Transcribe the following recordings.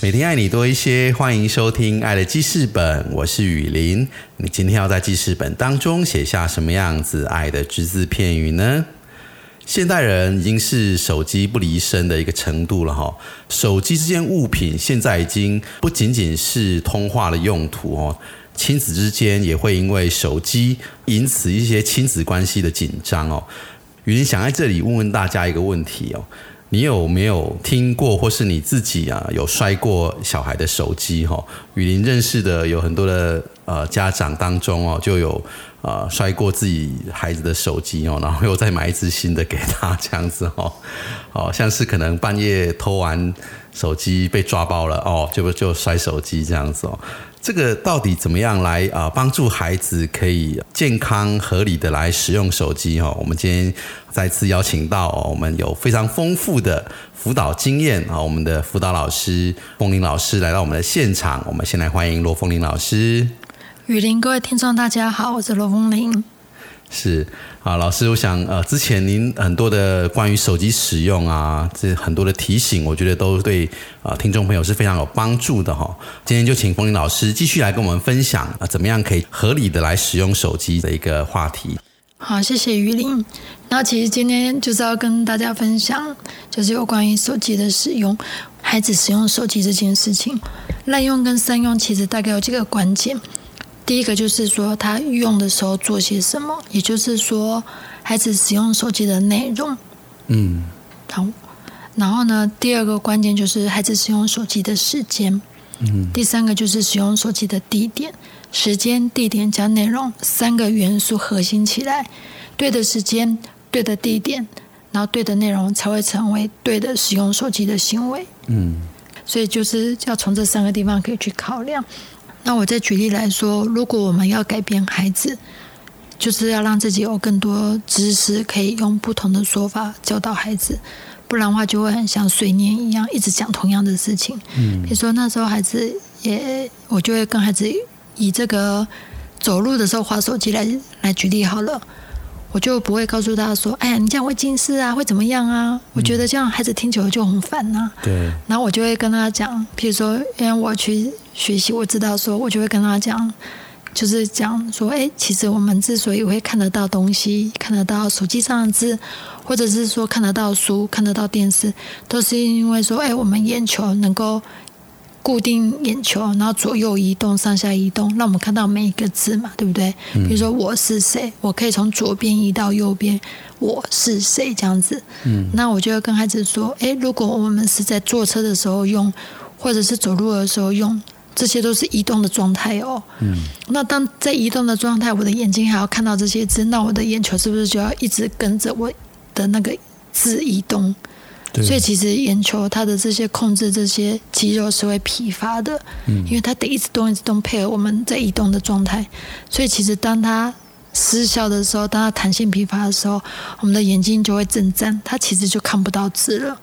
每天爱你多一些，欢迎收听《爱的记事本》，我是雨林。你今天要在记事本当中写下什么样子爱的只字片语呢？现代人已经是手机不离身的一个程度了哈。手机这件物品现在已经不仅仅是通话的用途哦，亲子之间也会因为手机引起一些亲子关系的紧张哦。雨林想在这里问问大家一个问题哦。你有没有听过，或是你自己啊有摔过小孩的手机？哈，雨林认识的有很多的呃家长当中哦，就有呃摔过自己孩子的手机哦，然后又再买一只新的给他这样子哦，哦，像是可能半夜偷完手机被抓包了哦，就就摔手机这样子哦。这个到底怎么样来啊帮助孩子可以健康合理的来使用手机？哈，我们今天再次邀请到我们有非常丰富的辅导经验啊，我们的辅导老师风林老师来到我们的现场。我们先来欢迎罗凤林老师。雨林，各位听众大家好，我是罗凤林。是啊，老师，我想呃，之前您很多的关于手机使用啊，这很多的提醒，我觉得都对啊听众朋友是非常有帮助的哈。今天就请风铃老师继续来跟我们分享啊，怎么样可以合理的来使用手机的一个话题。好，谢谢雨林。那其实今天就是要跟大家分享，就是有关于手机的使用，孩子使用手机这件事情，滥用跟善用，其实大概有几个关键。第一个就是说，他用的时候做些什么，也就是说，孩子使用手机的内容。嗯，好。然后呢，第二个关键就是孩子使用手机的时间。嗯。第三个就是使用手机的地点，时间、地点加内容三个元素核心起来，对的时间、对的地点，然后对的内容，才会成为对的使用手机的行为。嗯。所以就是要从这三个地方可以去考量。那我再举例来说，如果我们要改变孩子，就是要让自己有更多知识，可以用不同的说法教导孩子，不然的话就会很像水年一样，一直讲同样的事情。嗯，比如说那时候孩子也，我就会跟孩子以这个走路的时候划手机来来举例好了。我就不会告诉他说：“哎呀，你这样会近视啊，会怎么样啊？”我觉得这样孩子听久了就很烦呐。对。然后我就会跟他讲，譬如说，因为我去学习，我知道说，我就会跟他讲，就是讲说，哎，其实我们之所以会看得到东西，看得到手机上的字，或者是说看得到书、看得到电视，都是因为说，哎，我们眼球能够。固定眼球，然后左右移动、上下移动，让我们看到每一个字嘛，对不对？比如说我是谁，我可以从左边移到右边，我是谁这样子。嗯，那我就要跟孩子说，诶，如果我们是在坐车的时候用，或者是走路的时候用，这些都是移动的状态哦。嗯，那当在移动的状态，我的眼睛还要看到这些字，那我的眼球是不是就要一直跟着我的那个字移动？所以其实眼球它的这些控制这些肌肉是会疲乏的，嗯，因为它得一直动一直动配合我们在移动的状态。所以其实当它失效的时候，当它弹性疲乏的时候，我们的眼睛就会震颤，它其实就看不到字了，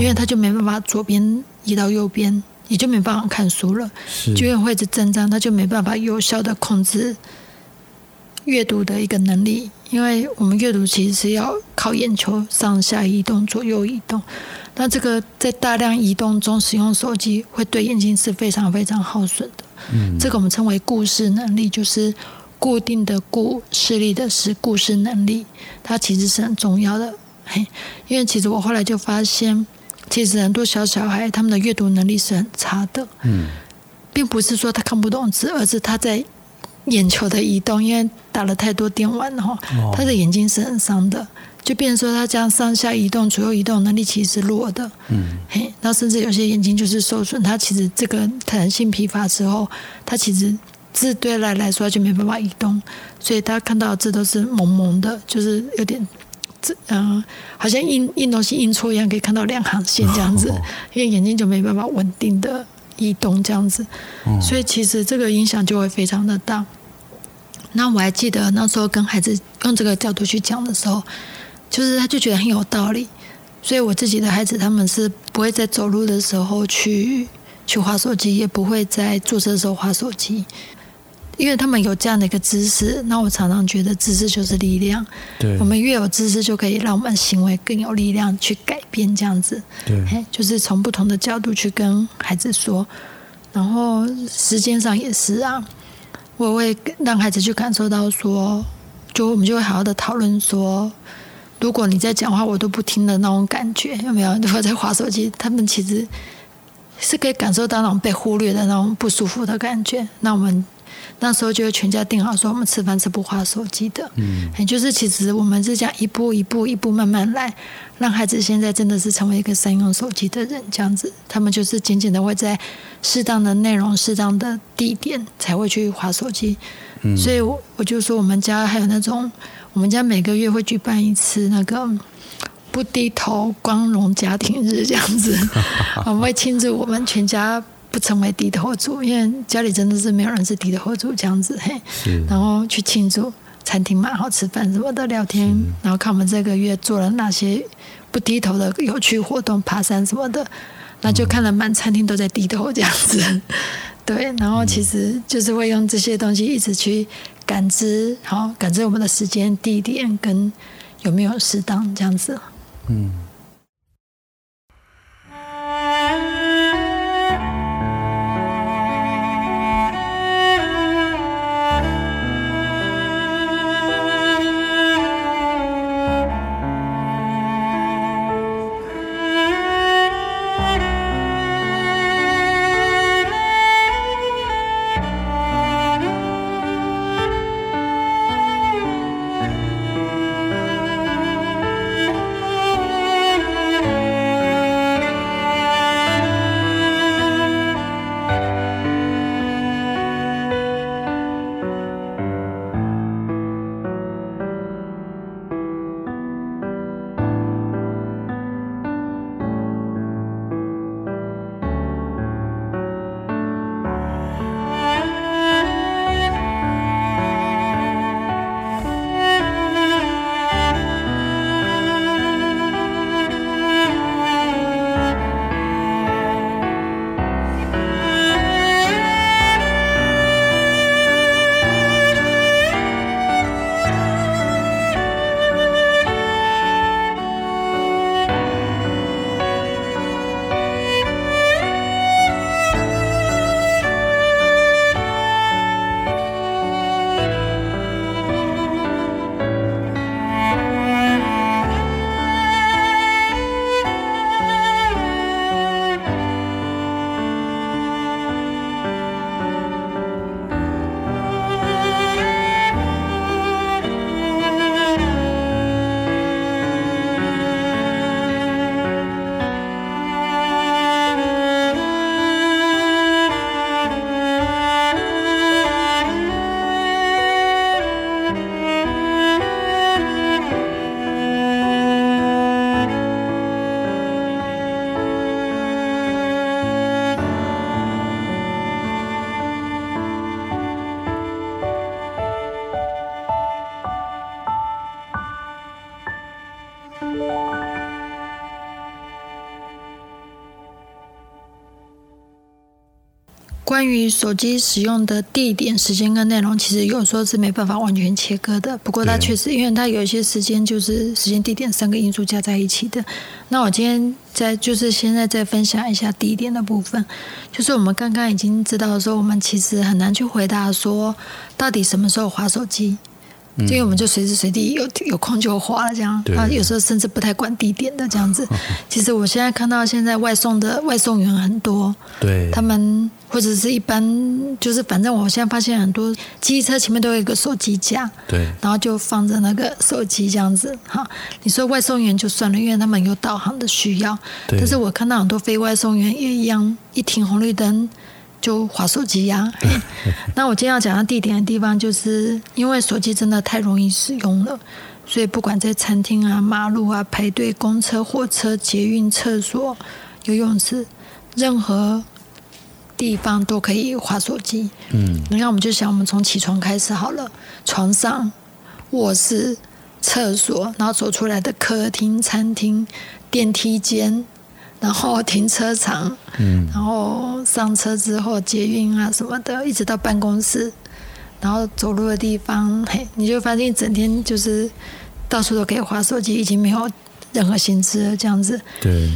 因为它就没办法左边移到右边，也就没办法看书了，就会一直震颤，它就没办法有效的控制阅读的一个能力。因为我们阅读其实是要靠眼球上下移动、左右移动，那这个在大量移动中使用手机，会对眼睛是非常非常耗损的。嗯，这个我们称为故事能力，就是固定的固视力的是故事能力，它其实是很重要的。嘿，因为其实我后来就发现，其实很多小小孩他们的阅读能力是很差的。嗯，并不是说他看不懂字，而是他在。眼球的移动，因为打了太多电玩哈，他的眼睛是很伤的，就变成说他这样上下移动、左右移动能力其实是弱的。嗯，嘿，那甚至有些眼睛就是受损，他其实这个弹性疲乏之后，他其实字对来来说就没办法移动，所以他看到的字都是蒙蒙的，就是有点字嗯，好像印印东西印错一样，可以看到两行线这样子，因为眼睛就没办法稳定的移动这样子，所以其实这个影响就会非常的大。那我还记得那时候跟孩子用这个角度去讲的时候，就是他就觉得很有道理。所以我自己的孩子他们是不会在走路的时候去去划手机，也不会在坐车的时候划手机，因为他们有这样的一个知识。那我常常觉得知识就是力量，对我们越有知识，就可以让我们行为更有力量去改变这样子。对，就是从不同的角度去跟孩子说，然后时间上也是啊，我会让孩子去感受到说，就我们就会好好的讨论说，如果你在讲话我都不听的那种感觉，有没有？如果在划手机，他们其实是可以感受到那种被忽略的那种不舒服的感觉。那我们那时候就全家定好说，我们吃饭是不划手机的。嗯，也就是其实我们是这样一步一步一步慢慢来，让孩子现在真的是成为一个善用手机的人，这样子，他们就是仅仅的会在适当的内容、适当的地点才会去划手机。嗯，所以我我就说，我们家还有那种，我们家每个月会举办一次那个。不低头光荣家庭日这样子，我们会庆祝我们全家不成为低头族，因为家里真的是没有人是低头族这样子嘿。然后去庆祝餐厅蛮好吃饭什么的聊天，然后看我们这个月做了哪些不低头的有趣活动，爬山什么的，那就看了满餐厅都在低头这样子。对，然后其实就是会用这些东西一直去感知，好感知我们的时间、地点跟有没有适当这样子。嗯，关于手机使用的地点、时间跟内容，其实有时候是没办法完全切割的。不过它确实，因为它有一些时间就是时间、地点三个因素加在一起的。那我今天在就是现在再分享一下地点的部分，就是我们刚刚已经知道说，我们其实很难去回答说到底什么时候划手机。因为我们就随时随地有有空就花了，这样，对。啊，有时候甚至不太管地点的这样子。其实我现在看到现在外送的外送员很多，对，他们或者是一般，就是反正我现在发现很多机车前面都有一个手机架，对。然后就放着那个手机这样子。哈。你说外送员就算了，因为他们有导航的需要，但是我看到很多非外送员也一样，一停红绿灯就划手机呀、嘿 那我今天要讲到地点的地方，就是因为手机真的太容易使用了，所以不管在餐厅啊、马路啊、排队、公车、火车、捷运、厕所、游泳池，任何地方都可以划手机。嗯，你看，我们就想，我们从起床开始好了，床上、卧室、厕所，然后走出来的客厅、餐厅、电梯间，然后停车场，嗯，然后上车之后捷运啊什么的，一直到办公室，然后走路的地方，嘿，你就发现整天就是到处都可以划手机，已经没有任何心思了，这样子。对，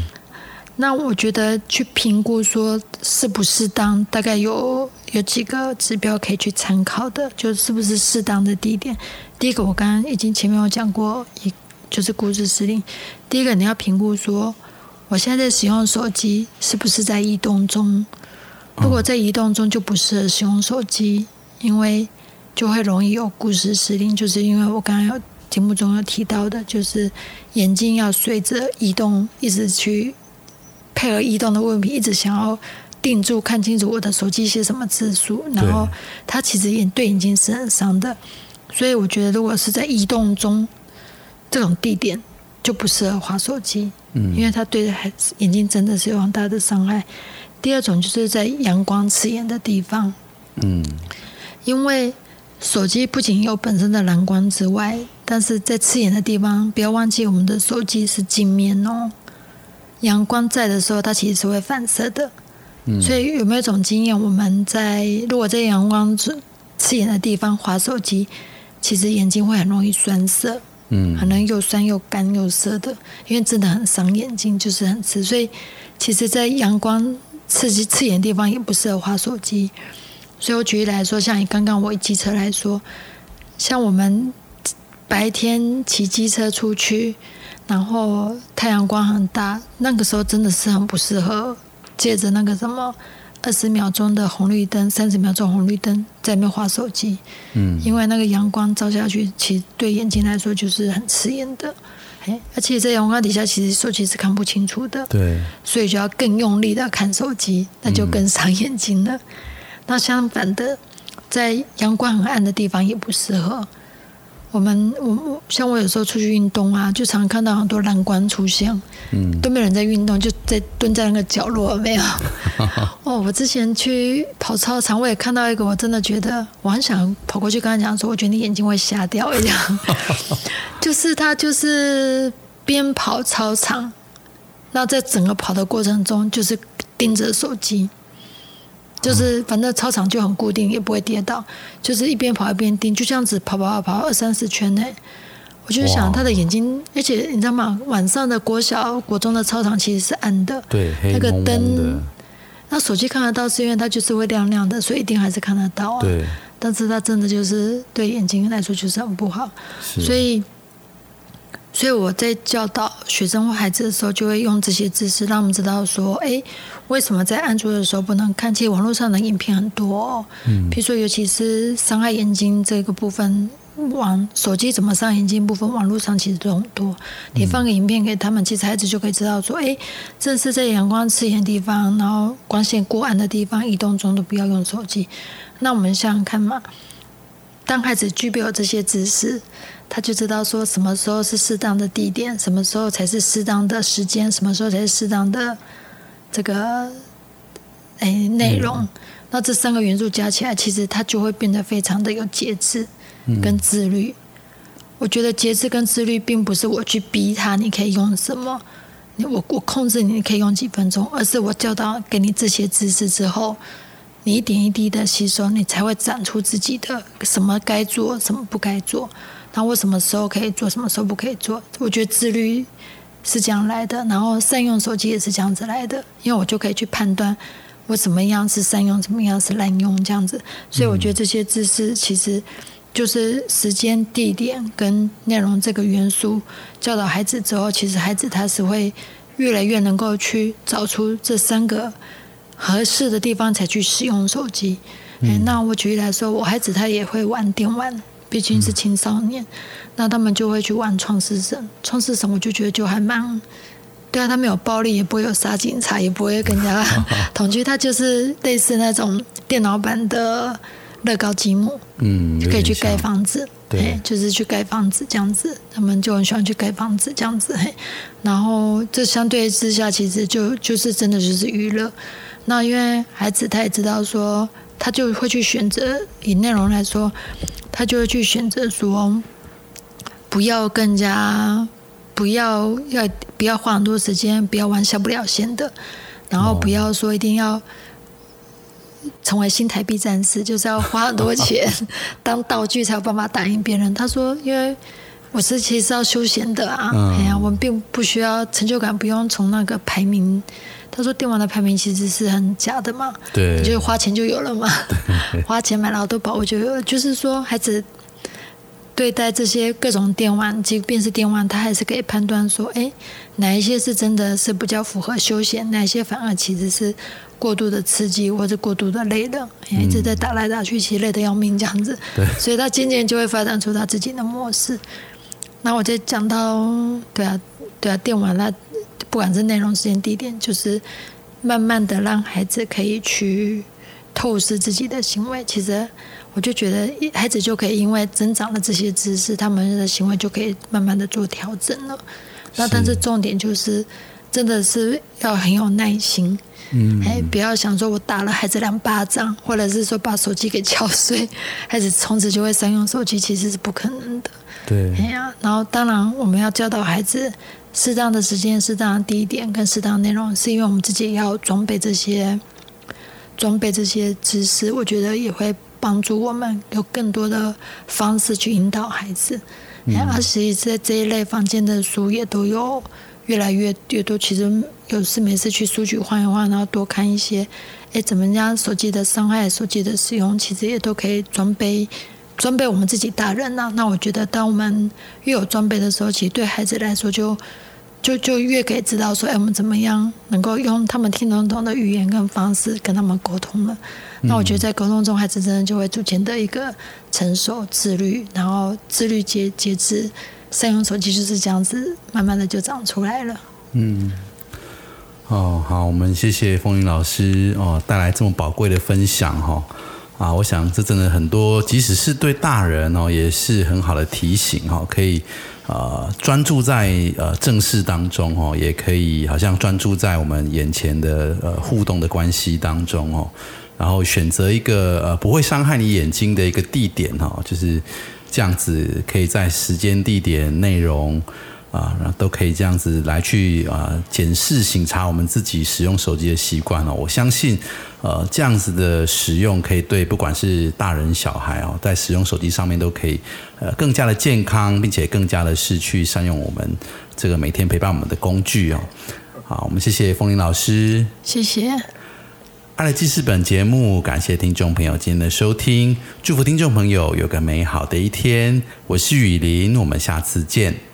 那我觉得去评估说适不适当，大概有有几个指标可以去参考的，就是不是适当的地点。第一个，我刚刚已经前面有讲过，一就是估值司令。第一个，你要评估说，我现在在使用手机是不是在移动中？如果在移动中，就不适合使用手机，因为就会容易有故事失灵，就是因为我刚刚有节目中有提到的，就是眼睛要随着移动一直去配合移动的问题，一直想要定住看清楚我的手机写什么字数，然后它其实眼对眼睛是很伤的，所以我觉得如果是在移动中这种地点就不适合滑手机，嗯，因为它对孩子眼睛真的是有很大的伤害。第二种就是在阳光刺眼的地方，嗯，因为手机不仅有本身的蓝光之外，但是在刺眼的地方，不要忘记我们的手机是镜面哦。阳光在的时候，它其实是会反射的。所以有没有一种经验，我们在如果在阳光刺刺眼的地方划手机，其实眼睛会很容易酸涩，嗯可能又酸又干又涩的，因为真的很伤眼睛，就是很刺。所以其实，在阳光刺激刺眼的地方也不适合划手机。所以我举例来说，像以刚刚我机车来说，像我们白天骑机车出去，然后太阳光很大，那个时候真的是很不适合借着那个什么二十秒钟的红绿灯、三十秒钟红绿灯在那边划手机，嗯，因为那个阳光照下去，其实对眼睛来说就是很刺眼的。哎，而且在阳光底下，其实手机是看不清楚的。对，所以就要更用力的看手机，那就更伤眼睛了。那相反的，在阳光很暗的地方也不适合。我们我我像我有时候出去运动啊，就常看到很多蓝光出现，嗯，都没有人在运动，就在蹲在那个角落，没有？哦，我之前去跑操场，我也看到一个，我真的觉得我很想跑过去跟他讲说，我觉得你眼睛会瞎掉一样。就是他就是边跑操场，那在整个跑的过程中，就是盯着手机，就是反正操场就很固定，也不会跌倒，就是一边跑一边盯，就这样子跑跑跑跑二三十圈呢。我就想他的眼睛，而且你知道吗？晚上的国小、国中的操场其实是暗的，对，那个灯，那手机看得到，是因为它就是会亮亮的，所以一定还是看得到啊。对，但是它真的就是对眼睛来说就是很不好，所以，所以我在教导学生或孩子的时候，就会用这些知识，让他们知道说，哎，为什么在安卓的时候不能看？其实网络上的影片很多、哦，嗯，比如说尤其是伤害眼睛这个部分。网手机怎么伤眼睛部分，网络上其实都很多。你放个影片给他们，其实孩子就可以知道说，哎，这是在阳光刺眼的地方，然后光线过暗的地方，移动中都不要用手机。那我们想想看嘛，当孩子具备有这些知识，他就知道说什么时候是适当的地点，什么时候才是适当的时间，什么时候才是适当的这个哎内容。那这三个元素加起来，其实他就会变得非常的有节制跟自律。我觉得节制跟自律，并不是我去逼他，你可以用什么，我我控制你，你可以用几分钟，而是我教导给你这些知识之后，你一点一滴的吸收，你才会长出自己的什么该做，什么不该做，然后我什么时候可以做，什么时候不可以做。我觉得自律是这样来的，然后善用手机也是这样子来的，因为我就可以去判断我怎么样是善用，怎么样是滥用这样子。所以我觉得这些知识其实就是时间、地点跟内容这个元素教导孩子之后，其实孩子他是会越来越能够去找出这三个合适的地方才去使用手机。哎、那我举例来说，我孩子他也会玩电玩，毕竟是青少年，那他们就会去玩创世神。创世神我就觉得就还蛮。对啊，他没有暴力，也不会有杀警察，也不会跟人家 同居，他就是类似那种电脑版的乐高积木，嗯，可以去盖房子，对嘿就是去盖房子这样子，他们就很喜欢去盖房子这样子，嘿，然后这相对之下，其实就就是真的就是娱乐。那因为孩子他也知道说，他就会去选择以内容来说，他就会去选择说，不要更加不要要不要花很多时间，不要玩下不了线的，然后不要说一定要成为新台币战士，就是要花很多钱 当道具才有办法打赢别人。他说，因为我是其实要休闲的啊，哎呀，我们并不需要成就感，不用从那个排名。他说电玩的排名其实是很假的嘛，对，就是花钱就有了嘛，花钱买了好多宝物就有了。就是说孩子对待这些各种电玩，即便是电玩，他还是可以判断说，哎，哪一些是真的是比较符合休闲，哪一些反而其实是过度的刺激或者过度的累的，一直在打来打去，其实累得要命这样子。对，所以他渐渐就会发展出他自己的模式。那我就讲到，对啊，对啊，电玩那。不管是内容、时间、地点，就是慢慢的让孩子可以去透视自己的行为。其实，我就觉得孩子就可以因为增长了这些知识，他们的行为就可以慢慢的做调整了。那但是重点就是，真的是要很有耐心。嗯，哎，不要想说我打了孩子两巴掌，或者是说把手机给敲碎，孩子从此就会善用手机，其实是不可能的。对，哎呀，然后当然我们要教导孩子。适当的时间、适当的地点跟适当的内容，是因为我们自己要装备这些装备这些知识，我觉得也会帮助我们有更多的方式去引导孩子。而且在这一类房间的书也都有越来越越多。其实有事没事去书局换一换，然后多看一些，哎，怎么样手机的伤害、手机的使用，其实也都可以装备。装备我们自己大人呐，那我觉得当我们越有装备的时候，其实对孩子来说就就就越可以知道说，哎，我们怎么样能够用他们听得懂的语言跟方式跟他们沟通了。那我觉得在沟通中，孩子真的就会逐渐的一个成熟、自律，然后自律、节节制、善用手机，就是这样子，慢慢的就长出来了。嗯，哦，好，我们谢谢风云老师哦，带来这么宝贵的分享哈。啊，我想这真的很多，即使是对大人哦，也是很好的提醒哈。可以呃专注在呃正事当中哦，也可以好像专注在我们眼前的呃互动的关系当中哦。然后选择一个呃不会伤害你眼睛的一个地点哈，就是这样子，可以在时间、地点、内容。啊，然后都可以这样子来去啊检视、审查我们自己使用手机的习惯哦。我相信，呃，这样子的使用可以对不管是大人小孩哦，在使用手机上面都可以呃更加的健康，并且更加的是去善用我们这个每天陪伴我们的工具哦。好，我们谢谢风铃老师，谢谢。爱的记事本节目，感谢听众朋友今天的收听，祝福听众朋友有个美好的一天。我是雨林，我们下次见。